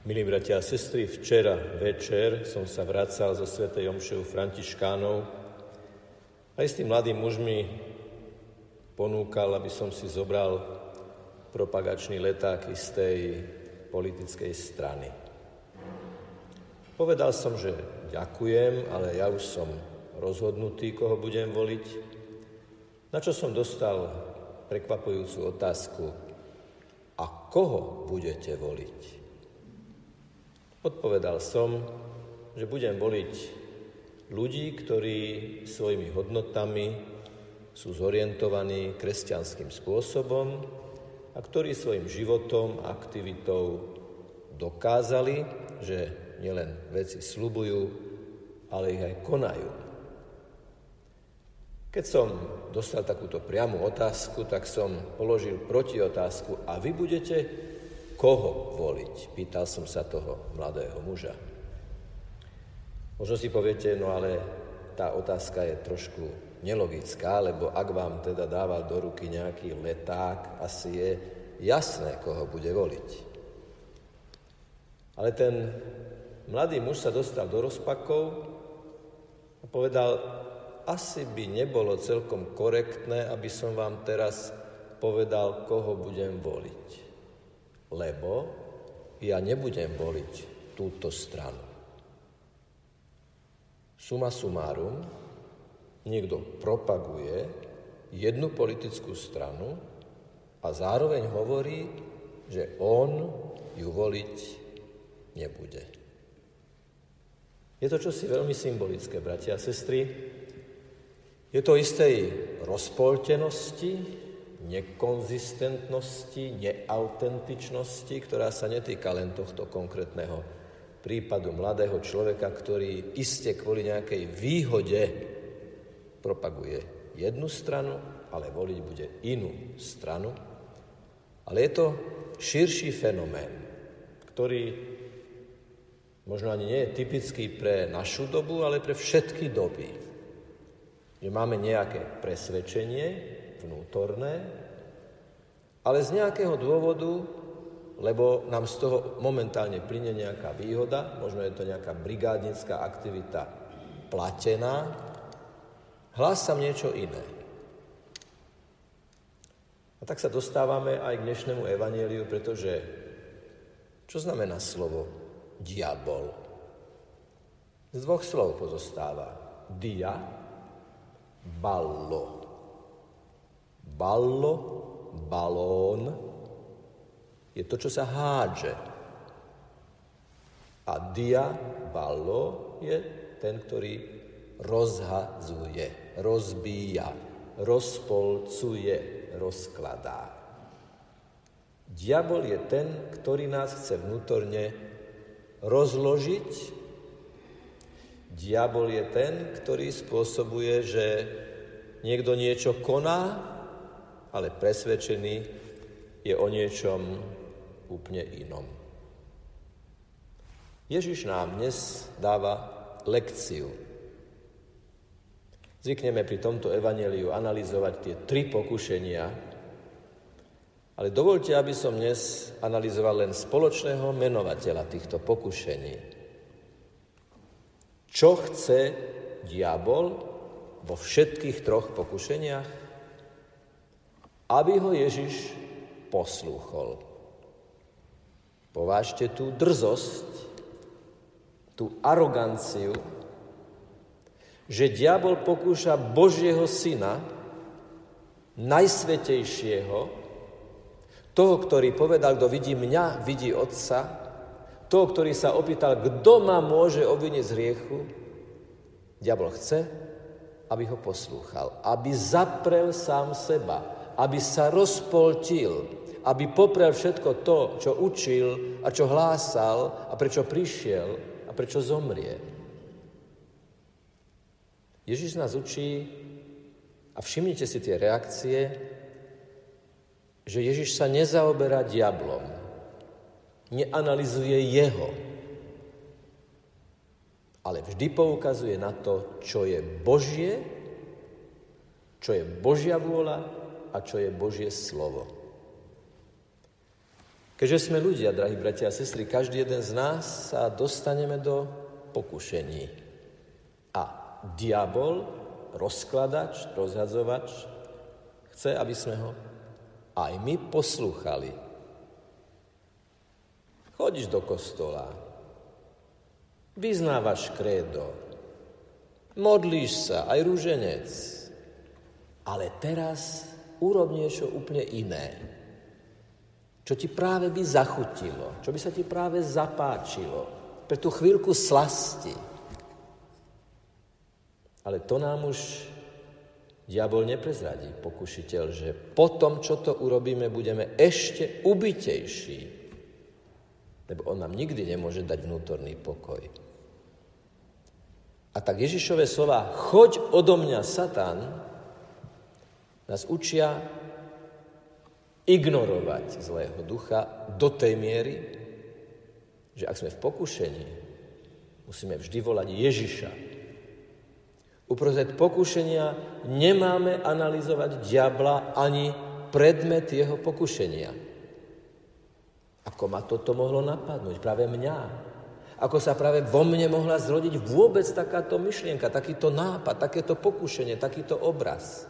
Milí bratia a sestry, včera večer som sa vracal zo Sv. Jomševu Františkánov a istý mladý muž mi ponúkal, aby som si zobral propagačný leták istej politickej strany. Povedal som, že ďakujem, ale ja už som rozhodnutý, koho budem voliť. Na čo som dostal prekvapujúcu otázku, a koho budete voliť? Odpovedal som, že budem voliť ľudí, ktorí svojimi hodnotami sú zorientovaní kresťanským spôsobom a ktorí svojim životom a aktivitou dokázali, že nielen veci slubujú, ale ich aj konajú. Keď som dostal takúto priamu otázku, tak som položil protiotázku a vy budete koho voliť? Pýtal som sa toho mladého muža. Možno si poviete, no ale tá otázka je trošku nelogická, lebo ak vám teda dával do ruky nejaký leták, asi je jasné, koho bude voliť. Ale ten mladý muž sa dostal do rozpakov a povedal, asi by nebolo celkom korektné, aby som vám teraz povedal, koho budem voliť lebo ja nebudem voliť túto stranu. Suma sumárum, niekto propaguje jednu politickú stranu a zároveň hovorí, že on ju voliť nebude. Je to čosi veľmi symbolické, bratia a sestry. Je to istej rozpoltenosti, nekonzistentnosti, neautentičnosti, ktorá sa netýka len tohto konkrétneho prípadu mladého človeka, ktorý iste kvôli nejakej výhode propaguje jednu stranu, ale voliť bude inú stranu. Ale je to širší fenomén, ktorý možno ani nie je typický pre našu dobu, ale pre všetky doby. Že máme nejaké presvedčenie, vnútorné, ale z nejakého dôvodu, lebo nám z toho momentálne plyne nejaká výhoda, možno je to nejaká brigádnická aktivita platená, hlásam niečo iné. A tak sa dostávame aj k dnešnému evaníliu, pretože čo znamená slovo diabol? Z dvoch slov pozostáva. Dia, ballo. Ballo, balón, je to, čo sa hádže. A dia, ballo, je ten, ktorý rozhazuje, rozbíja, rozpolcuje, rozkladá. Diabol je ten, ktorý nás chce vnútorne rozložiť. Diabol je ten, ktorý spôsobuje, že niekto niečo koná ale presvedčený je o niečom úplne inom. Ježiš nám dnes dáva lekciu. Zvykneme pri tomto evaneliu analyzovať tie tri pokušenia, ale dovolte, aby som dnes analyzoval len spoločného menovateľa týchto pokušení. Čo chce diabol vo všetkých troch pokušeniach? Aby ho Ježiš poslúchol. Povážte tú drzosť, tú aroganciu, že diabol pokúša Božieho syna, najsvetejšieho, toho, ktorý povedal, kto vidí mňa, vidí otca, toho, ktorý sa opýtal, kto ma môže obviniť z hriechu, diabol chce, aby ho poslúchal, aby zaprel sám seba, aby sa rozpoltil, aby poprel všetko to, čo učil a čo hlásal a prečo prišiel a prečo zomrie. Ježiš nás učí, a všimnite si tie reakcie, že Ježiš sa nezaoberá diablom, neanalizuje jeho, ale vždy poukazuje na to, čo je Božie, čo je Božia vôľa a čo je Božie slovo. Keďže sme ľudia, drahí bratia a sestry, každý jeden z nás sa dostaneme do pokušení. A diabol, rozkladač, rozhadzovač, chce, aby sme ho aj my poslúchali. Chodíš do kostola, vyznávaš krédo, modlíš sa, aj rúženec, ale teraz urob niečo úplne iné čo ti práve by zachutilo, čo by sa ti práve zapáčilo, pre tú chvíľku slasti. Ale to nám už diabol neprezradí, pokušiteľ, že po tom, čo to urobíme, budeme ešte ubitejší. Lebo on nám nikdy nemôže dať vnútorný pokoj. A tak Ježišové slova, choď odo mňa, Satan, nás učia ignorovať zlého ducha do tej miery, že ak sme v pokušení, musíme vždy volať Ježiša. Uprostred pokušenia nemáme analyzovať diabla ani predmet jeho pokušenia. Ako ma toto mohlo napadnúť? Práve mňa. Ako sa práve vo mne mohla zrodiť vôbec takáto myšlienka, takýto nápad, takéto pokušenie, takýto obraz?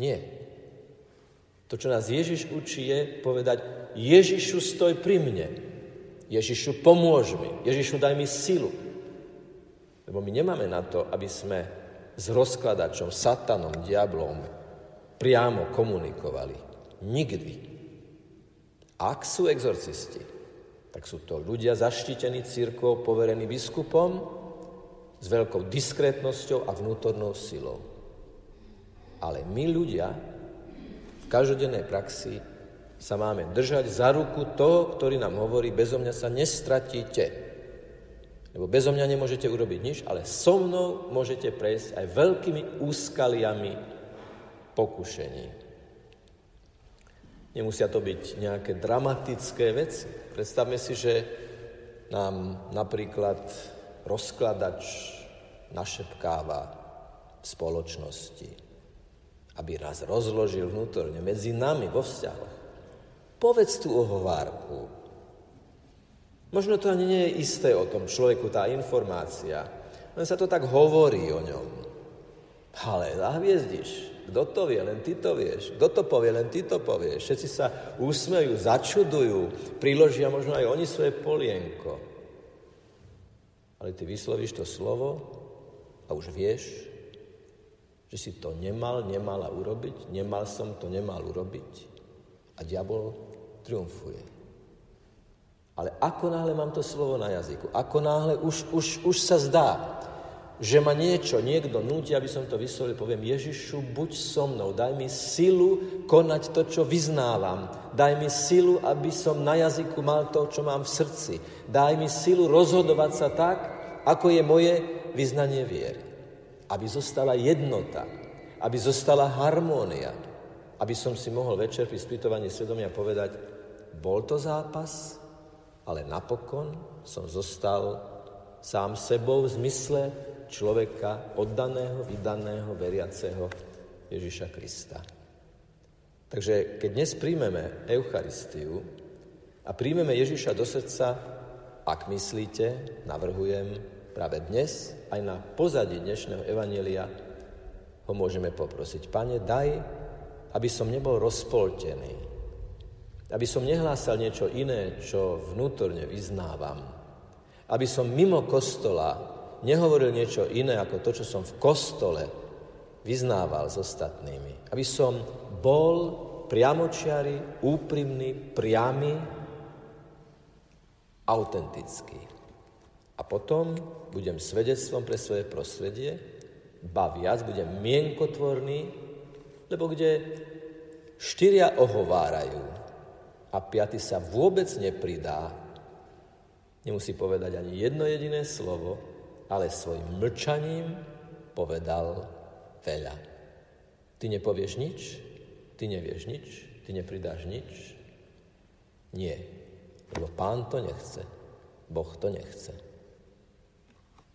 Nie. To, čo nás Ježiš učí, je povedať, Ježišu, stoj pri mne. Ježišu, pomôž mi. Ježišu, daj mi silu. Lebo my nemáme na to, aby sme s rozkladačom, satanom, diablom priamo komunikovali. Nikdy. Ak sú exorcisti, tak sú to ľudia zaštítení církvou, poverení biskupom, s veľkou diskrétnosťou a vnútornou silou. Ale my ľudia každodennej praxi sa máme držať za ruku toho, ktorý nám hovorí, bezo mňa sa nestratíte. Lebo bezo mňa nemôžete urobiť nič, ale so mnou môžete prejsť aj veľkými úskaliami pokušení. Nemusia to byť nejaké dramatické veci. Predstavme si, že nám napríklad rozkladač našepkáva v spoločnosti aby nás rozložil vnútorne medzi nami vo vzťahoch. Povedz tú ohovárku. Možno to ani nie je isté o tom človeku, tá informácia. Len sa to tak hovorí o ňom. Ale zahviezdiš. Kto to vie, len ty to vieš. Kto to povie, len ty to povieš. Všetci sa úsmejú, začudujú, priložia možno aj oni svoje polienko. Ale ty vyslovíš to slovo a už vieš, že si to nemal, nemala urobiť, nemal som to nemal urobiť a diabol triumfuje. Ale ako náhle mám to slovo na jazyku, ako náhle už, už, už sa zdá, že ma niečo, niekto nutí, aby som to vyslovil, poviem, Ježišu, buď so mnou, daj mi silu konať to, čo vyznávam. Daj mi silu, aby som na jazyku mal to, čo mám v srdci. Daj mi silu rozhodovať sa tak, ako je moje vyznanie viery aby zostala jednota, aby zostala harmónia, aby som si mohol večer pri spýtovaní svedomia povedať, bol to zápas, ale napokon som zostal sám sebou v zmysle človeka oddaného, vydaného, veriaceho Ježiša Krista. Takže keď dnes príjmeme Eucharistiu a príjmeme Ježiša do srdca, ak myslíte, navrhujem, práve dnes, aj na pozadí dnešného evanelia, ho môžeme poprosiť. Pane, daj, aby som nebol rozpoltený, aby som nehlásal niečo iné, čo vnútorne vyznávam, aby som mimo kostola nehovoril niečo iné ako to, čo som v kostole vyznával s ostatnými. Aby som bol priamočiary, úprimný, priamy, autentický. A potom budem svedectvom pre svoje prostredie, ba viac, budem mienkotvorný, lebo kde štyria ohovárajú a piaty sa vôbec nepridá, nemusí povedať ani jedno jediné slovo, ale svojim mlčaním povedal veľa. Ty nepovieš nič, ty nevieš nič, ty nepridáš nič. Nie, lebo pán to nechce, Boh to nechce.